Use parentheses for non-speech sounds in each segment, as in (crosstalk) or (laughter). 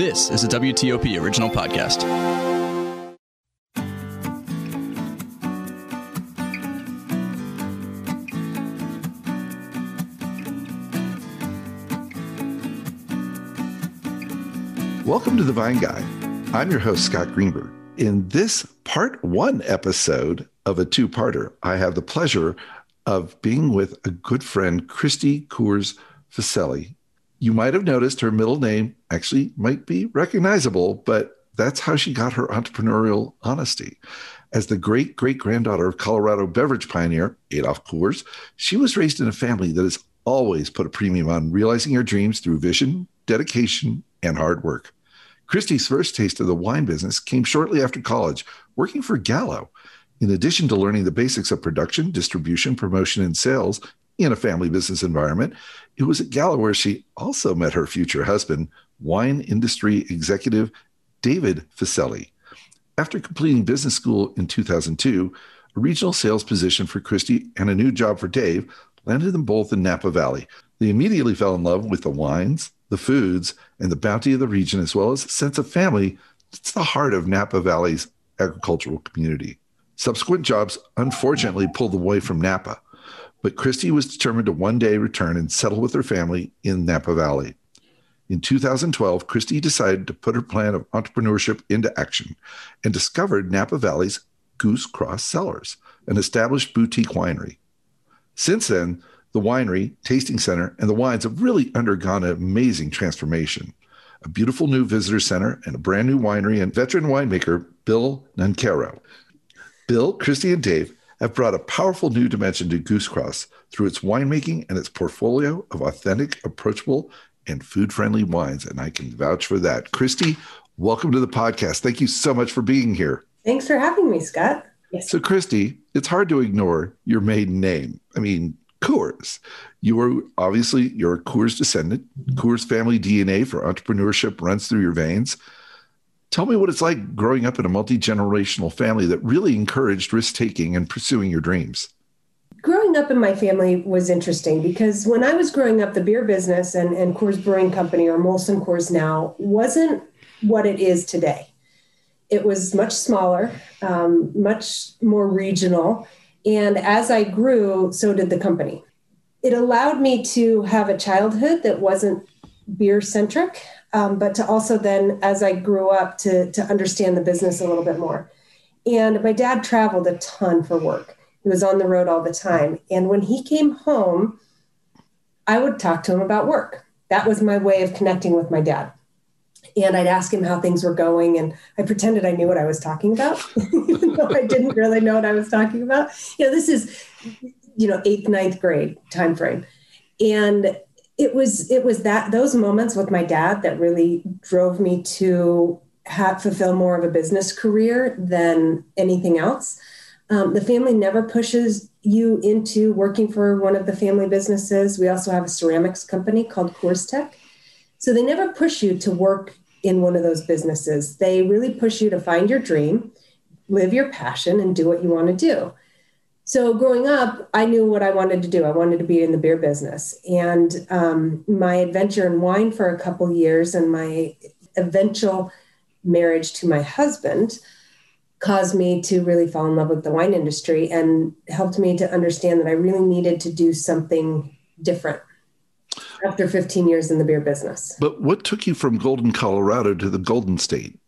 This is a WTOP original podcast. Welcome to The Vine Guy. I'm your host, Scott Greenberg. In this part one episode of a two parter, I have the pleasure of being with a good friend, Christi Coors Ficeli. You might have noticed her middle name actually might be recognizable, but that's how she got her entrepreneurial honesty. As the great great granddaughter of Colorado beverage pioneer Adolf Coors, she was raised in a family that has always put a premium on realizing your dreams through vision, dedication, and hard work. Christi's first taste of the wine business came shortly after college, working for Gallo. In addition to learning the basics of production, distribution, promotion, and sales in a family business environment, it was at Gallo where she also met her future husband, wine industry executive David Ficeli. After completing business school in 2002, a regional sales position for Christi and a new job for Dave landed them both in Napa Valley. They immediately fell in love with the wines, the foods, and the bounty of the region, as well as a sense of family that's the heart of Napa Valley's agricultural community. Subsequent jobs unfortunately pulled away from Napa, but Christi was determined to one day return and settle with her family in Napa Valley. In 2012, Christi decided to put her plan of entrepreneurship into action and discovered Napa Valley's Goosecross Cellars, an established boutique winery. Since then, the winery, tasting center, and the wines have really undergone an amazing transformation. A beautiful new visitor center and a brand new winery and veteran winemaker, Bill Nancarrow. Bill, Christi, and Dave have brought a powerful new dimension to Goosecross through its winemaking and its portfolio of authentic, approachable, and food friendly wines. And I can vouch for that. Christi, welcome to the podcast. Thank you so much for being here. Thanks for having me, Scott. Yes. So, Christi, it's hard to ignore your maiden name. I mean, Coors. You were obviously you're a Coors descendant. Coors family DNA for entrepreneurship runs through your veins. Tell me what it's like growing up in a multi generational family that really encouraged risk taking and pursuing your dreams. Growing up in my family was interesting because when I was growing up, the beer business and, and Coors Brewing Company, or Molson Coors now, wasn't what it is today. It was much smaller, um, much more regional and as I grew, so did the company. It allowed me to have a childhood that wasn't beer centric, um, but to also then, as I grew up, to, to understand the business a little bit more. And my dad traveled a ton for work. He was on the road all the time. And when he came home, I would talk to him about work. That was my way of connecting with my dad and I'd ask him how things were going, and I pretended I knew what I was talking about, (laughs) even though I didn't really know what I was talking about. You know, this is, you know, eighth, ninth grade time frame, and it was it was that those moments with my dad that really drove me to have fulfill more of a business career than anything else. Um, the family never pushes you into working for one of the family businesses. We also have a ceramics company called CoorsTek. So they never push you to work in one of those businesses. They really push you to find your dream, live your passion, and do what you want to do. So, growing up, I knew what I wanted to do. I wanted to be in the beer business. And um, my adventure in wine for a couple years and my eventual marriage to my husband caused me to really fall in love with the wine industry and helped me to understand that I really needed to do something different after 15 years in the beer business. But what took you from Golden, Colorado to the Golden State?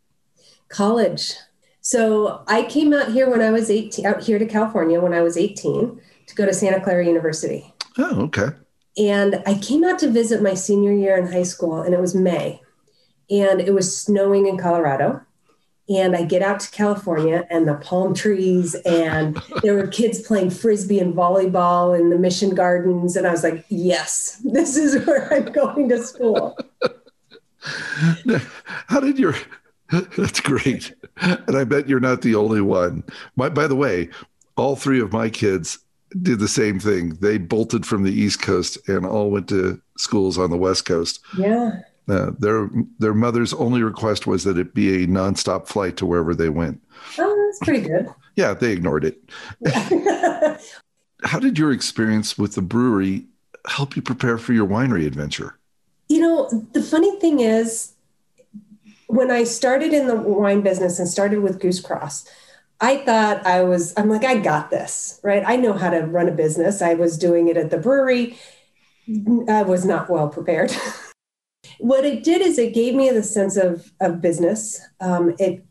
College. So I came out here when I was 18, out here to California when I was 18 to go to Santa Clara University. Oh, okay. And I came out to visit my senior year in high school, and it was May, and it was snowing in Colorado and I get out to California and the palm trees and there were kids playing frisbee and volleyball in the mission gardens and I was like, yes, this is (laughs) where I'm going to school. How did your (laughs) that's great. And I bet you're not the only one. My, by the way, all three of my kids did the same thing. They bolted from the East Coast and all went to schools on the West Coast. Yeah. Uh, their their mother's only request was that it be a nonstop flight to wherever they went. Oh, that's pretty good. (laughs) yeah, they ignored it. (laughs) How did your experience with the brewery help you prepare for your winery adventure? You know, the funny thing is, when I started in the wine business and started with Goosecross, I thought I was, I'm like, I got this, right? I know how to run a business. I was doing it at the brewery. I was not well prepared. (laughs) what it did is it gave me the sense of, of business. Um, it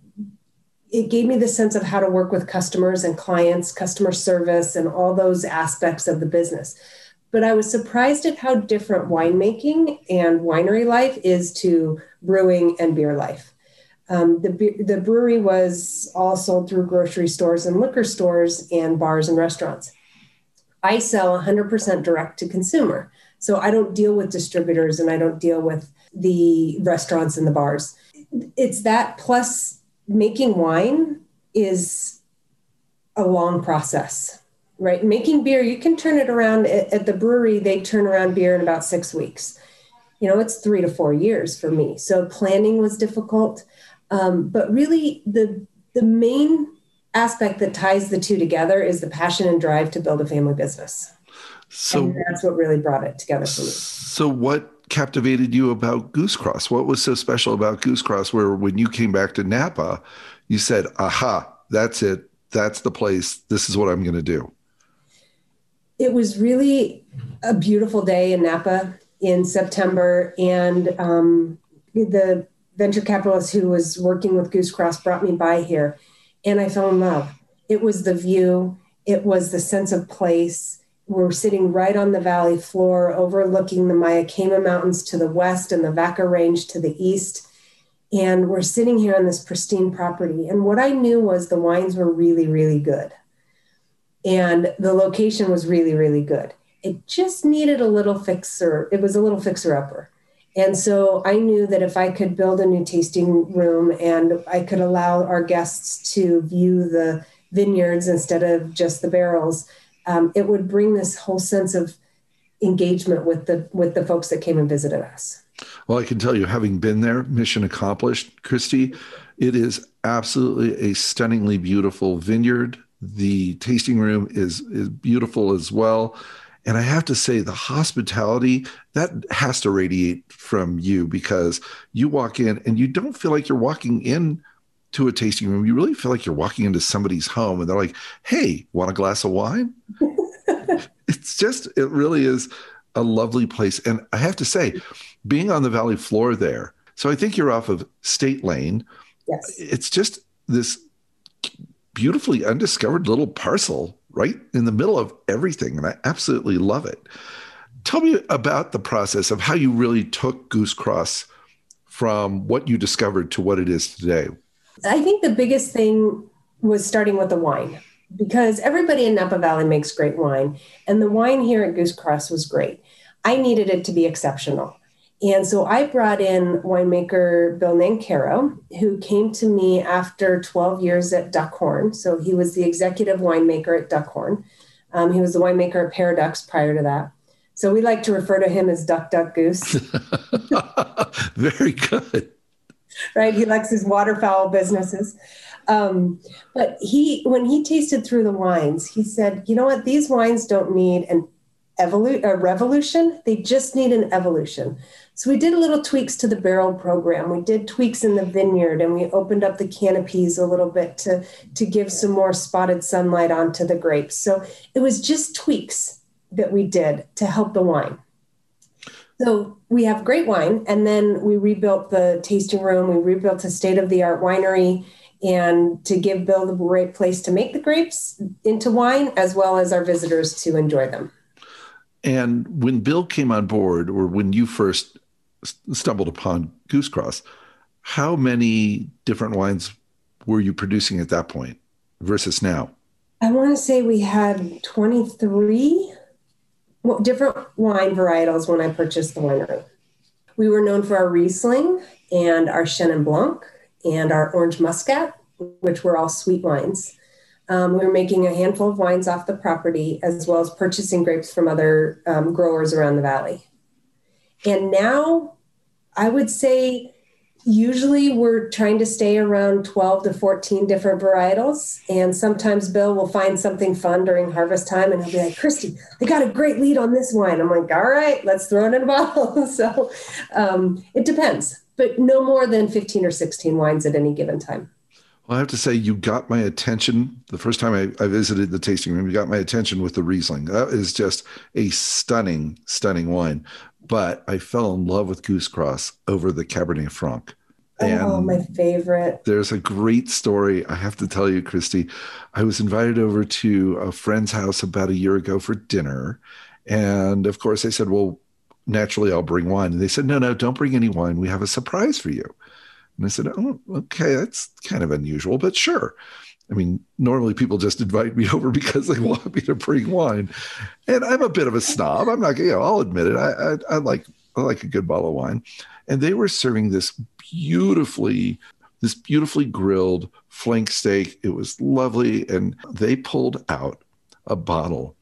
it gave me the sense of how to work with customers and clients, customer service, and all those aspects of the business. But I was surprised at how different winemaking and winery life is to brewing and beer life. Um, the, the brewery was all sold through grocery stores and liquor stores and bars and restaurants. I sell 100% direct to consumer. So I don't deal with distributors and I don't deal with the restaurants and the bars. It's that plus making wine is a long process, right? Making beer, you can turn it around at, at the brewery, they turn around beer in about six weeks. You know, it's three to four years for me. So planning was difficult. Um, but really, the the main aspect that ties the two together is the passion and drive to build a family business. So and that's what really brought it together for me. So what captivated you about Goosecross? What was so special about Goosecross where when you came back to Napa, you said, aha, that's it. That's the place. This is what I'm going to do. It was really a beautiful day in Napa in September. And um, the venture capitalist who was working with Goosecross brought me by here, and I fell in love. It was the view, it was the sense of place. We're sitting right on the valley floor, overlooking the Mayacamas Mountains to the west and the Vaca Range to the east. And we're sitting here on this pristine property. And what I knew was the wines were really, really good. And the location was really, really good. It just needed a little fixer. It was a little fixer upper. And so I knew that if I could build a new tasting room and I could allow our guests to view the vineyards instead of just the barrels, um, it would bring this whole sense of engagement with the with the folks that came and visited us. Well, I can tell you, having been there, mission accomplished, Christi. It is absolutely a stunningly beautiful vineyard. The tasting room is is beautiful as well. And I have to say, the hospitality that has to radiate from you because you walk in and you don't feel like you're walking in to a tasting room. You really feel like you're walking into somebody's home and they're like, hey, want a glass of wine? (laughs) it's just, it really is a lovely place. And I have to say, being on the valley floor there, so I think you're off of State Lane. Yes. It's just this beautifully undiscovered little parcel right in the middle of everything. And I absolutely love it. Tell me about the process of how you really took Goosecross from what you discovered to what it is today. I think the biggest thing was starting with the wine because everybody in Napa Valley makes great wine. And the wine here at Goosecross was great. I needed it to be exceptional. And so I brought in winemaker Bill Nancarrow, who came to me after 12 years at Duckhorn. So he was the executive winemaker at Duckhorn. Um, he was the winemaker at Paraduxx prior to that. So we like to refer to him as Duck Duck Goose. (laughs) Very good. Right? He likes his waterfowl businesses. Um, but he, when he tasted through the wines, he said, you know what? These wines don't need an evolu- a revolution. They just need an evolution. So we did a little tweaks to the barrel program. We did tweaks in the vineyard and we opened up the canopies a little bit to, to give some more spotted sunlight onto the grapes. So it was just tweaks that we did to help the wine. So we have great wine, and then we rebuilt the tasting room. We rebuilt a state of the art winery, and to give Bill the great place to make the grapes into wine, as well as our visitors to enjoy them. And when Bill came on board, or when you first stumbled upon Goosecross, how many different wines were you producing at that point versus now? I want to say we had 23 different wine varietals when I purchased the winery. We were known for our Riesling and our Chenin Blanc and our Orange Muscat, which were all sweet wines. Um, we were making a handful of wines off the property as well as purchasing grapes from other um, growers around the valley. And now I would say usually we're trying to stay around 12 to 14 different varietals and sometimes bill will find something fun during harvest time and he'll be like christy i got a great lead on this wine. I'm like all right let's throw it in a (laughs) bottle. So um, it depends but no more than 15 or 16 wines at any given time well, I have to say, you got my attention the first time I, I, visited the tasting room. You got my attention with the Riesling. That is just a stunning, stunning wine but I fell in love with Goosecross over the Cabernet Franc. Oh, and oh, my favorite. There's a great story I have to tell you, Christi. I was invited over to a friend's house about a year ago for dinner. And of course, I said, Well, naturally, I'll bring wine. And they said, No, no, don't bring any wine. We have a surprise for you. And I said, Oh, okay, that's kind of unusual, but sure. I mean, normally people just invite me (laughs) over because they want me to bring wine, and I'm a bit of a snob. I'm not, you know, I'll admit it. I, I, I like I like a good bottle of wine, and they were serving this beautifully this beautifully grilled flank steak. It was lovely, and they pulled out a bottle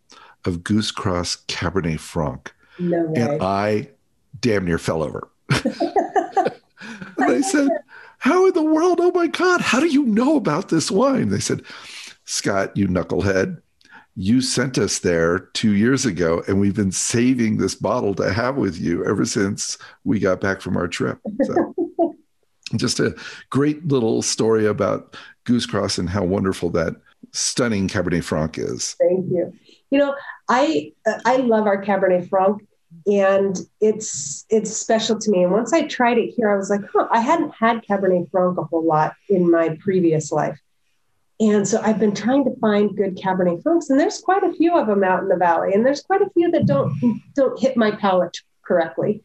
of Goosecross Cabernet Franc, no and I damn near fell over. (laughs) I said, how in the world? Oh my God, how do you know about this wine? They said, Scott, you knucklehead, you sent us there two years ago, and we've been saving this bottle to have with you ever since we got back from our trip. So, (laughs) just a great little story about Goosecross and how wonderful that stunning Cabernet Franc is. Thank you. You know, I uh, I love our Cabernet Franc and it's it's special to me. And once I tried it here, I was like, huh, I hadn't had Cabernet Franc a whole lot in my previous life. And so I've been trying to find good Cabernet Francs, and there's quite a few of them out in the valley, and there's quite a few that don't don't hit my palate correctly.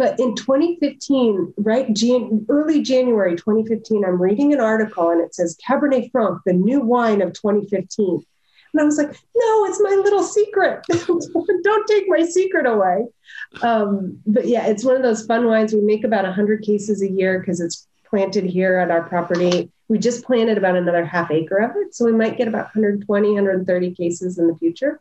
But in 2015, right, Jan- early January 2015, I'm reading an article and it says Cabernet Franc, the new wine of 2015. And I was like, no, it's my little secret. (laughs) Don't take my secret away. Um, but yeah, it's one of those fun wines. We make about 100 cases a year because it's planted here at our property. We just planted about another half acre of it. So we might get about 120, 130 cases in the future.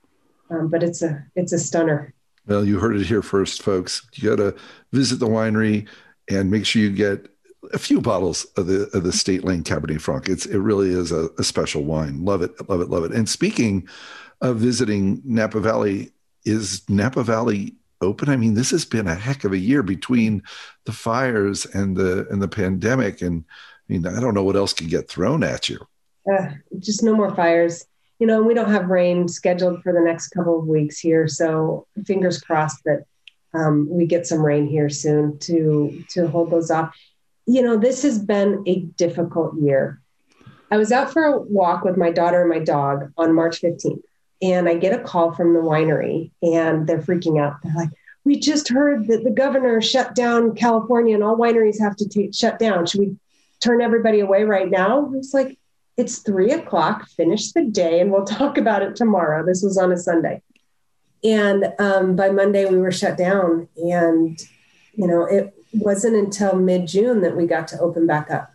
Um, but it's a it's a stunner. Well, you heard it here first, folks. You got to visit the winery and make sure you get a few bottles of the of the State Lane Cabernet Franc. It's it really is a, a, special wine. Love it, love it, love it. And speaking of visiting Napa Valley, is Napa Valley open? I mean, this has been a heck of a year between the fires and the and the pandemic. And I mean, I don't know what else can get thrown at you. Uh, just no more fires. You know, we don't have rain scheduled for the next couple of weeks here, so fingers crossed that um, we get some rain here soon to to hold those off you know, this has been a difficult year. I was out for a walk with my daughter and my dog on March 15th, and I get a call from the winery, and they're freaking out. They're like, we just heard that the governor shut down California and all wineries have to t- shut down. Should we turn everybody away right now? It's like, it's three o'clock, finish the day, and we'll (laughs) talk about it tomorrow. This was on a Sunday. And um, by Monday, we were shut down. And, you know, it, wasn't until mid June that we got to open back up.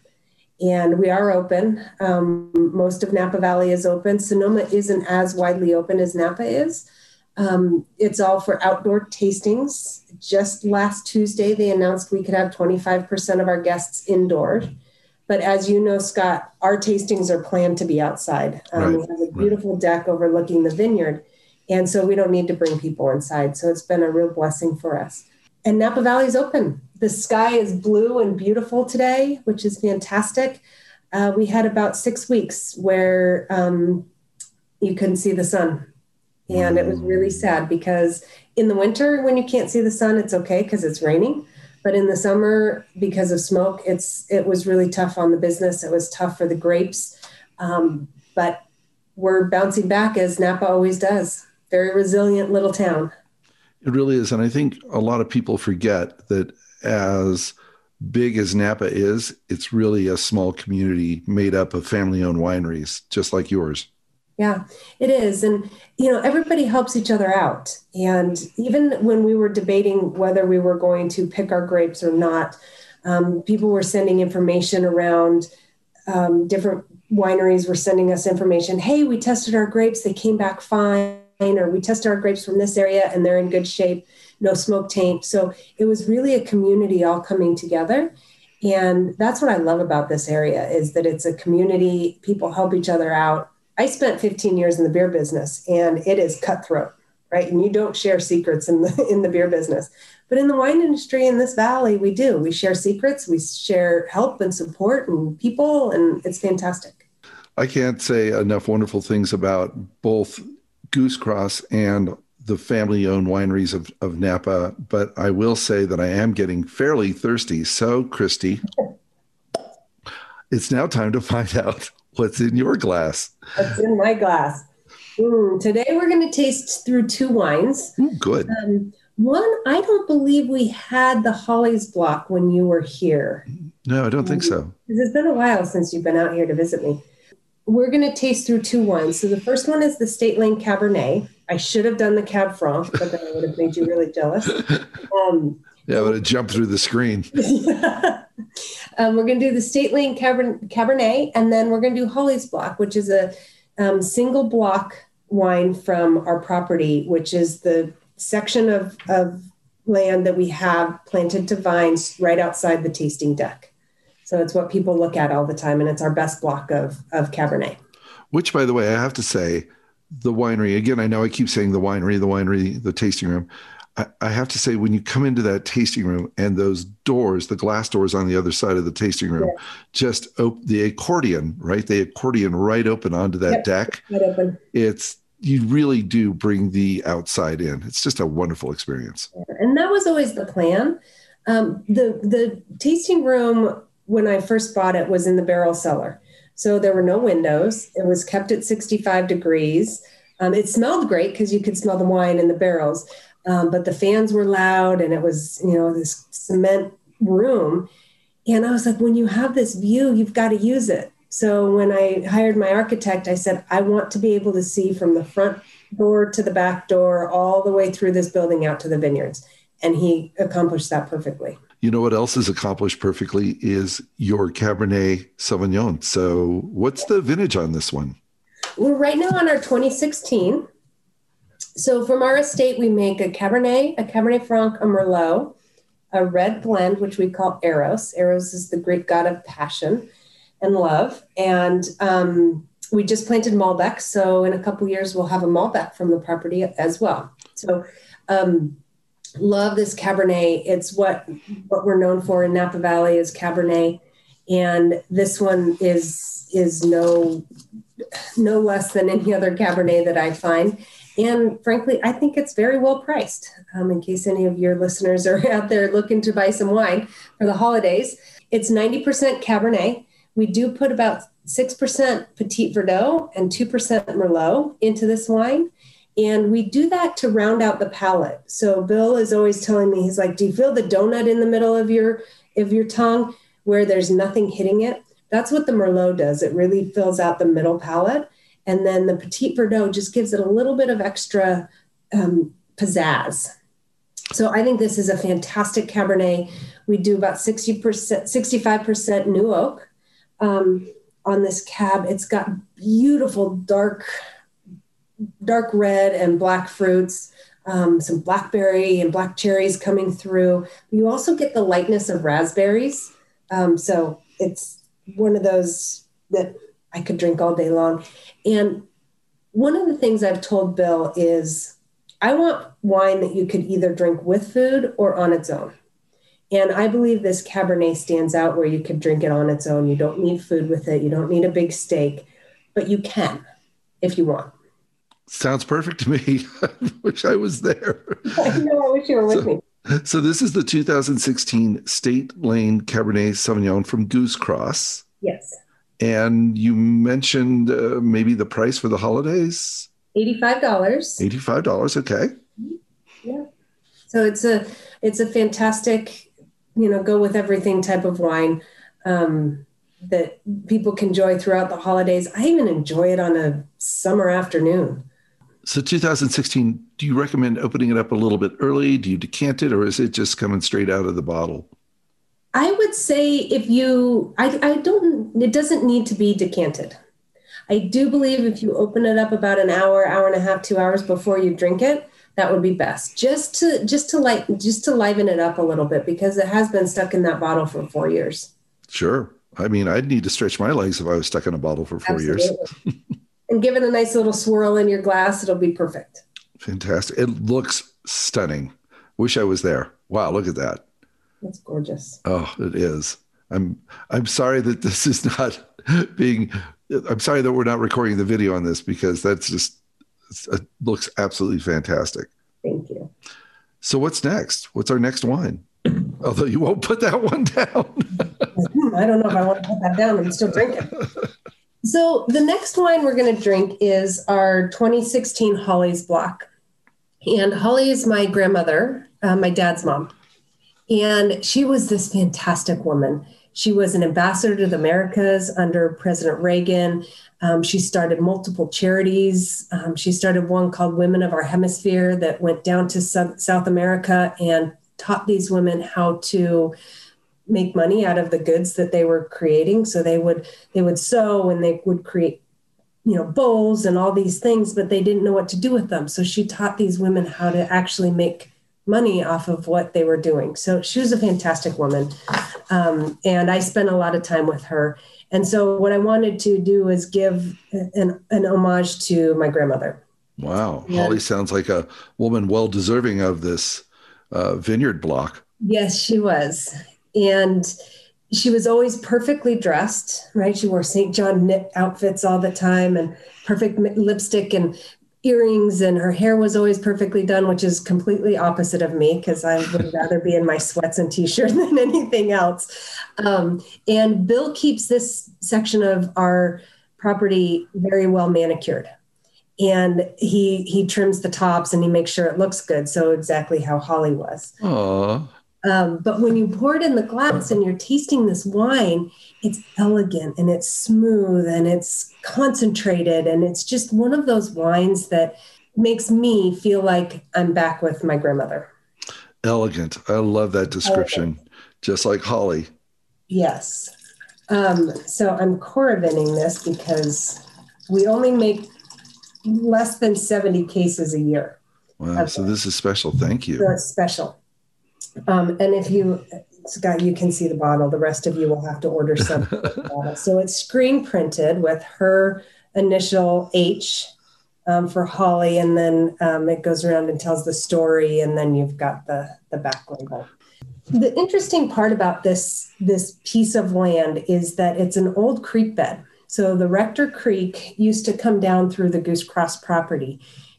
And we are open. Um, most of Napa Valley is open. Sonoma isn't as widely open as Napa is. Um, it's all for outdoor tastings. Just last Tuesday, they announced we could have 25% of our guests indoors. But as you know, Scott, our tastings are planned to be outside. Um, right. We have a beautiful right. deck overlooking the vineyard. And so we don't need to bring people inside. So it's been a real blessing for us. And Napa Valley is open the sky is blue and beautiful today, which is fantastic. Uh, we had about six weeks where um, you couldn't see the sun. And it was really sad because in the winter, when you can't see the sun, it's okay because it's raining. But in the summer, because of smoke, it's it was really tough on the business. It was tough for the grapes. Um, but we're bouncing back as Napa always does. Very resilient little town. It really is. And I think a lot of people forget that as big as Napa is, it's really a small community made up of family owned wineries, just like yours. Yeah, it is. And, you know, everybody helps each other out. And even when we were debating whether we were going to pick our grapes or not, um, people were sending information around. Um, different wineries were sending us information. Hey, we tested our grapes, they came back fine. Or we test our grapes from this area and they're in good shape no smoke taint. So it was really a community all coming together. And that's what I love about this area is that it's a community, people help each other out. I spent 15 years in the beer business and it is cutthroat, right? And you don't share secrets in the (laughs) in the beer business. But in the wine industry in this valley, we do. We share secrets, we share help and support and people, and it's fantastic. I can't say enough wonderful things about both Goosecross and the family owned wineries of, of Napa, but I will say that I am getting fairly thirsty. So, Christi, it's now time to find out (laughs) what's in your glass. What's in my glass? Mm, today we're going to taste through two wines. Ooh, good. Um, one, I don't believe we had the Holly's block when you were here. No, I don't think so. It's been a while since you've been out here to visit me. We're going to taste through two wines. So the first one is the State Lane Cabernet. I should have done the Cab Franc, but then I would have made you really jealous. Um, yeah, but it jumped through the screen. (laughs) um, we're going to do the State Lane Cabernet, and then we're going to do Holly's Block, which is a um, single block wine from our property, which is the section of, of land that we have planted to vines right outside the tasting deck. So it's what people look at all the time, and it's our best block of, of Cabernet. Which, by the way, I have to say, the winery, again, I know I keep saying the winery, the winery, the tasting room. I, I have to say, when you come into that tasting room and those doors, the glass doors on the other side of the tasting room, yeah. just op- the accordion, right? The accordion right open onto that yep. deck. Right open. It's you really do bring the outside in. It's just a wonderful experience. And that was always the plan. Um, the the tasting room when I first bought it was in the barrel cellar, so there were no windows. It was kept at 65 degrees. Um, it smelled great because you could smell the wine in the barrels, um, but the fans were loud and it was you know this cement room. And I was like, when you have this view, you've got to use it. So when I hired my architect, I said, I want to be able to see from the front door to the back door, all the way through this building out to the vineyards. And he accomplished that perfectly. You know what else is accomplished perfectly is your Cabernet Sauvignon. So, what's the vintage on this one? We're right now on our 2016. So, from our estate, we make a Cabernet, a Cabernet Franc, a Merlot, a red blend, which we call Eros. Eros is the Greek god of passion and love. And um, we just planted Malbec. So in a couple years, we'll have a Malbec from the property as well. So um, love this Cabernet. It's what, what we're known for in Napa Valley is Cabernet. And this one is, is no, no less than any other Cabernet that I find. And frankly, I think it's very well priced. Um, in case any of your listeners are (laughs) out there looking to buy some wine for the holidays, it's 90% Cabernet. We do put about 6% Petit Verdot and 2% Merlot into this wine. And we do that to round out the palate. So Bill is always telling me, he's like, Do you feel the donut in the middle of your of your tongue where there's nothing hitting it? That's what the Merlot does. It really fills out the middle palate. And then the Petit Verdot just gives it a little bit of extra um, pizzazz. So I think this is a fantastic Cabernet. We do about 60%, 65% new oak um, on this cab. It's got beautiful dark, dark red and black fruits, um, some blackberry and black cherries coming through. You also get the lightness of raspberries. Um, so it's one of those that I could drink all day long. And one of the things I've told Bill is I want wine that you could either drink with food or on its own. And I believe this Cabernet stands out where you could drink it on its own. You don't need food with it. You don't need a big steak, but you can if you want. Sounds perfect to me. (laughs) I wish I was there. I know. I wish you were with so, me. So this is the 2016 State Lane Cabernet Sauvignon from Goosecross. Yes. And you mentioned uh, maybe the price for the holidays. Eighty-five dollars. Eighty-five dollars. Okay. Yeah. So it's a it's a fantastic you know go with everything type of wine um, that people can enjoy throughout the holidays. I even enjoy it on a summer afternoon. So 2016, do you recommend opening it up a little bit early? Do you decant it or is it just coming straight out of the bottle? I would say if you, I, I don't, it doesn't need to be decanted. I do believe if you open it up about an hour, hour and a half, two hours before you drink it, that would be best. Just to just to light just to liven it up a little bit because it has been stuck in that bottle for four years. Sure. I mean, I'd need to stretch my legs if I was stuck in a bottle for four Absolutely. years. (laughs) and give it a nice little swirl in your glass, it'll be perfect. Fantastic. It looks stunning. Wish I was there. Wow, look at that. That's gorgeous. Oh, it is. I'm I'm sorry that this is not (laughs) being I'm sorry that we're not recording the video on this because that's just it looks absolutely fantastic. Thank you. So what's next? What's our next wine? (laughs) Although you won't put that one down. (laughs) I don't know if I want to put that down. I'm still drinking. So the next wine we're going to drink is our 2016 Holly's Block. And Holly is my grandmother, uh, my dad's mom. And she was this fantastic woman. She was an ambassador to the Americas under President Reagan. Um, she started multiple charities. Um, she started one called Women of Our Hemisphere that went down to South America and taught these women how to make money out of the goods that they were creating. So they would they would sew and they would create you know bowls and all these things but they didn't know what to do with them. So she taught these women how to actually make money off of what they were doing. So she was a fantastic woman. Um, and i spent a lot of time with her. And so what i wanted to do is give an, an homage to my grandmother. Wow. Yeah. holly sounds like a woman well deserving of this uh, vineyard block. Yes she was and she was always perfectly dressed, right? She wore St. John knit outfits all the time and perfect lipstick and earrings, and her hair was always perfectly done, which is completely opposite of me because I would (laughs) rather be in my sweats and t shirt (laughs) than anything else. Um, and Bill keeps this section of our property very well manicured and he he trims the tops and he makes sure it looks good so exactly how holly was Aww. Um, but when you pour it in the glass and you're tasting this wine, it's elegant and it's smooth and it's concentrated. And it's just one of those wines that makes me feel like I'm back with my grandmother. Elegant. I love that description. Elegant. Just like Holly. Yes. Um, so I'm Coravining this because we only make less than 70 cases a year. Wow. So this is special. Thank you. So it's special. Um, and if you, Scott, you can see the bottle. The rest of you will have to order some. (laughs) so it's screen printed with her initial H um, for Holly, and then um, it goes around and tells the story, and then you've got the the back label. The interesting part about this this piece of land is that it's an old creek bed. So the Rector Creek used to come down through the Goosecross property,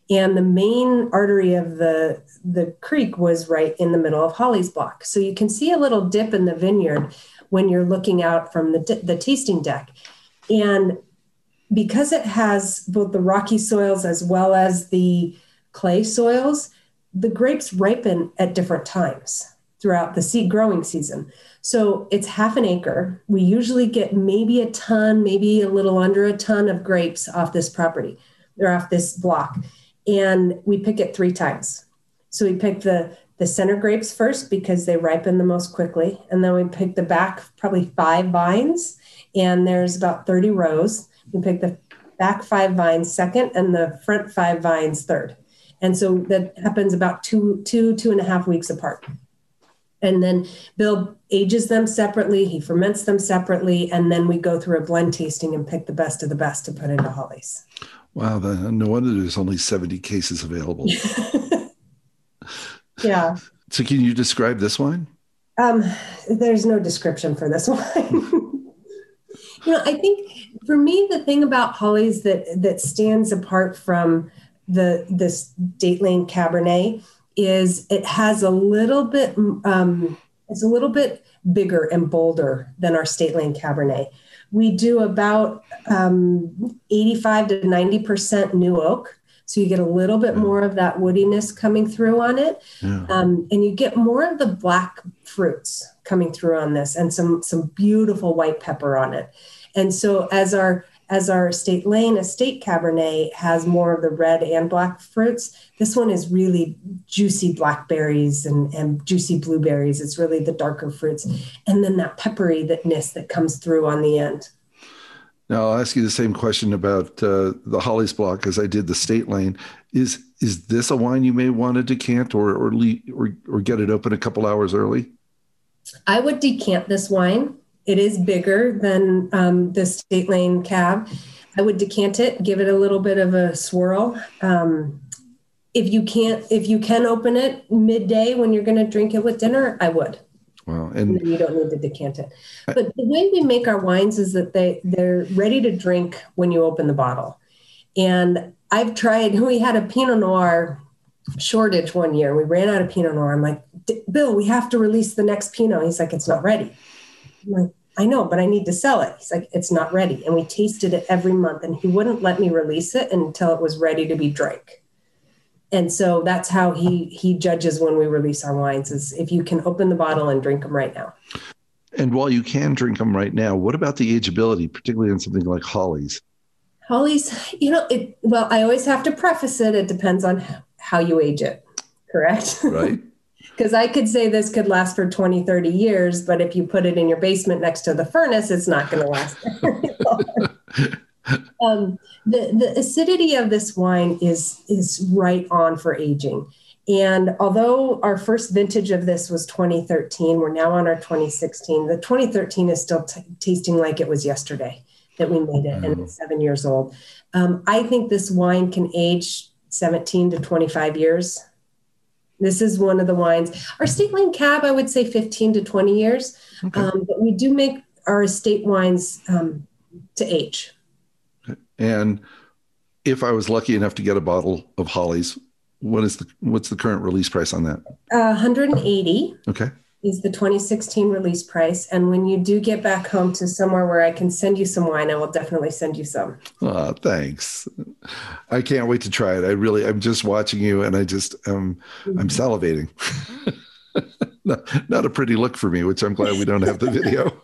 and the main artery of the the creek was right in the middle of Holly's block. So you can see a little dip in the vineyard when you're looking out from the, the tasting deck. And because it has both the rocky soils as well as the clay soils, the grapes ripen at different times throughout the seed growing season. So it's half an acre. We usually get maybe a ton, maybe a little under a ton of grapes off this property or off this block and we pick it three times. So we pick the the center grapes first because they ripen the most quickly, and then we pick the back probably five vines, and there's about 30 rows. We pick the back five vines second, and the front five vines third. And so that happens about two, two, two and a half weeks apart. And then Bill ages them separately, he ferments them separately, and then we go through a blend tasting and pick the best of the best to put into Holly's. Wow, the, no wonder there's only 70 cases available. (laughs) yeah. So, can you describe this wine? Um, there's no description for this (laughs) wine. you know, I think for me, the thing about Holly's that that stands apart from the this State Lane Cabernet is it has a little bit um, it's a little bit bigger and bolder than our State Lane Cabernet we do about um, 85 to 90% new oak. So you get a little bit more of that woodiness coming through on it. Yeah. Um, and you get more of the black fruits coming through on this and some, some beautiful white pepper on it. And so as our as our State Lane Estate Cabernet has more of the red and black fruits, this one is really juicy blackberries and, and juicy blueberries. It's really the darker fruits. And then that pepperiness that comes through on the end. Now I'll ask you the same question about uh, the Holly's block as I did the State Lane. Is is this a wine you may want to decant or or, or or get it open a couple hours early? I would decant this wine. It is bigger than um, the State Lane cab. I would decant it, give it a little bit of a swirl. Um, if you can't, if you can open it midday when you're going to drink it with dinner, I would. Wow, and, and you don't need to decant it. But the way we make our wines is that they they're ready to drink when you open the bottle. And I've tried. (laughs) We had a Pinot Noir shortage one year. We ran out of Pinot Noir. I'm like, Bill, we have to release the next Pinot. He's like, it's not ready. I'm like, I know, but I need to sell it. He's like, it's not ready. And we tasted it every month, and he wouldn't let me release it until it was ready to be drank. And so that's how he he judges when we release our wines is if you can open the bottle and drink them right now. And while you can drink them right now, what about the ageability, particularly in something like Holly's? Holly's, you know, it well, I always have to preface it. It depends on how you age it, correct? Right. (laughs) Because I could say this could last for 20, 30 years, but if you put it in your basement next to the furnace, it's not going to last (laughs) um, the, the acidity of this wine is, is right on for aging. And although our first vintage of this was 2013, we're now on our 2016. The 2013 is still t- tasting like it was yesterday that we made it, mm. and it's seven years old. Um, I think this wine can age 17 to 25 years. This is one of the wines. Our State Lane Cab, I would say 15 to 20 years. Okay. Um, but we do make our estate wines um, to age. And if I was lucky enough to get a bottle of Holly's, what is the what's the current release price on that? Uh, 180. Okay is the 2016 release price. And when you do get back home to somewhere where I can send you some wine, I will definitely send you some. Oh, thanks. I can't wait to try it. I really, I'm just watching you and I just, um, mm-hmm. I'm salivating. (laughs) not, not a pretty look for me, which I'm glad we don't have the video.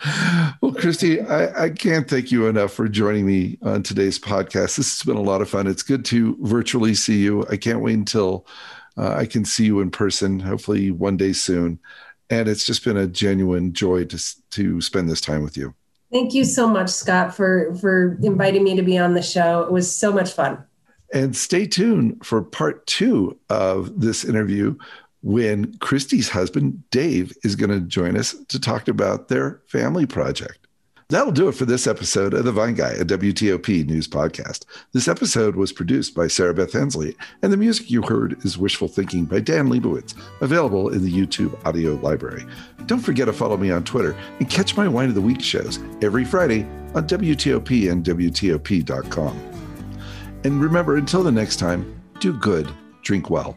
(laughs) well, Christi, I, I, can't thank you enough for joining me on today's podcast. This has been a lot of fun. It's good to virtually see you. I can't wait until uh, I can see you in person, hopefully one day soon. And it's just been a genuine joy to to spend this time with you. Thank you so much, Scott, for for inviting me to be on the show. It was so much fun. And stay tuned for part two of this interview when Christi's husband, Dave, is going to join us to talk about their family project. That'll do it for this episode of The Vine Guy, a WTOP news podcast. This episode was produced by Sarah Beth Hensley, and the music you heard is Wishful Thinking by Dan Leibowitz, available in the YouTube audio library. Don't forget to follow me on Twitter and catch my Wine of the Week shows every Friday on WTOP and WTOP.com. And remember, until the next time, do good, drink well.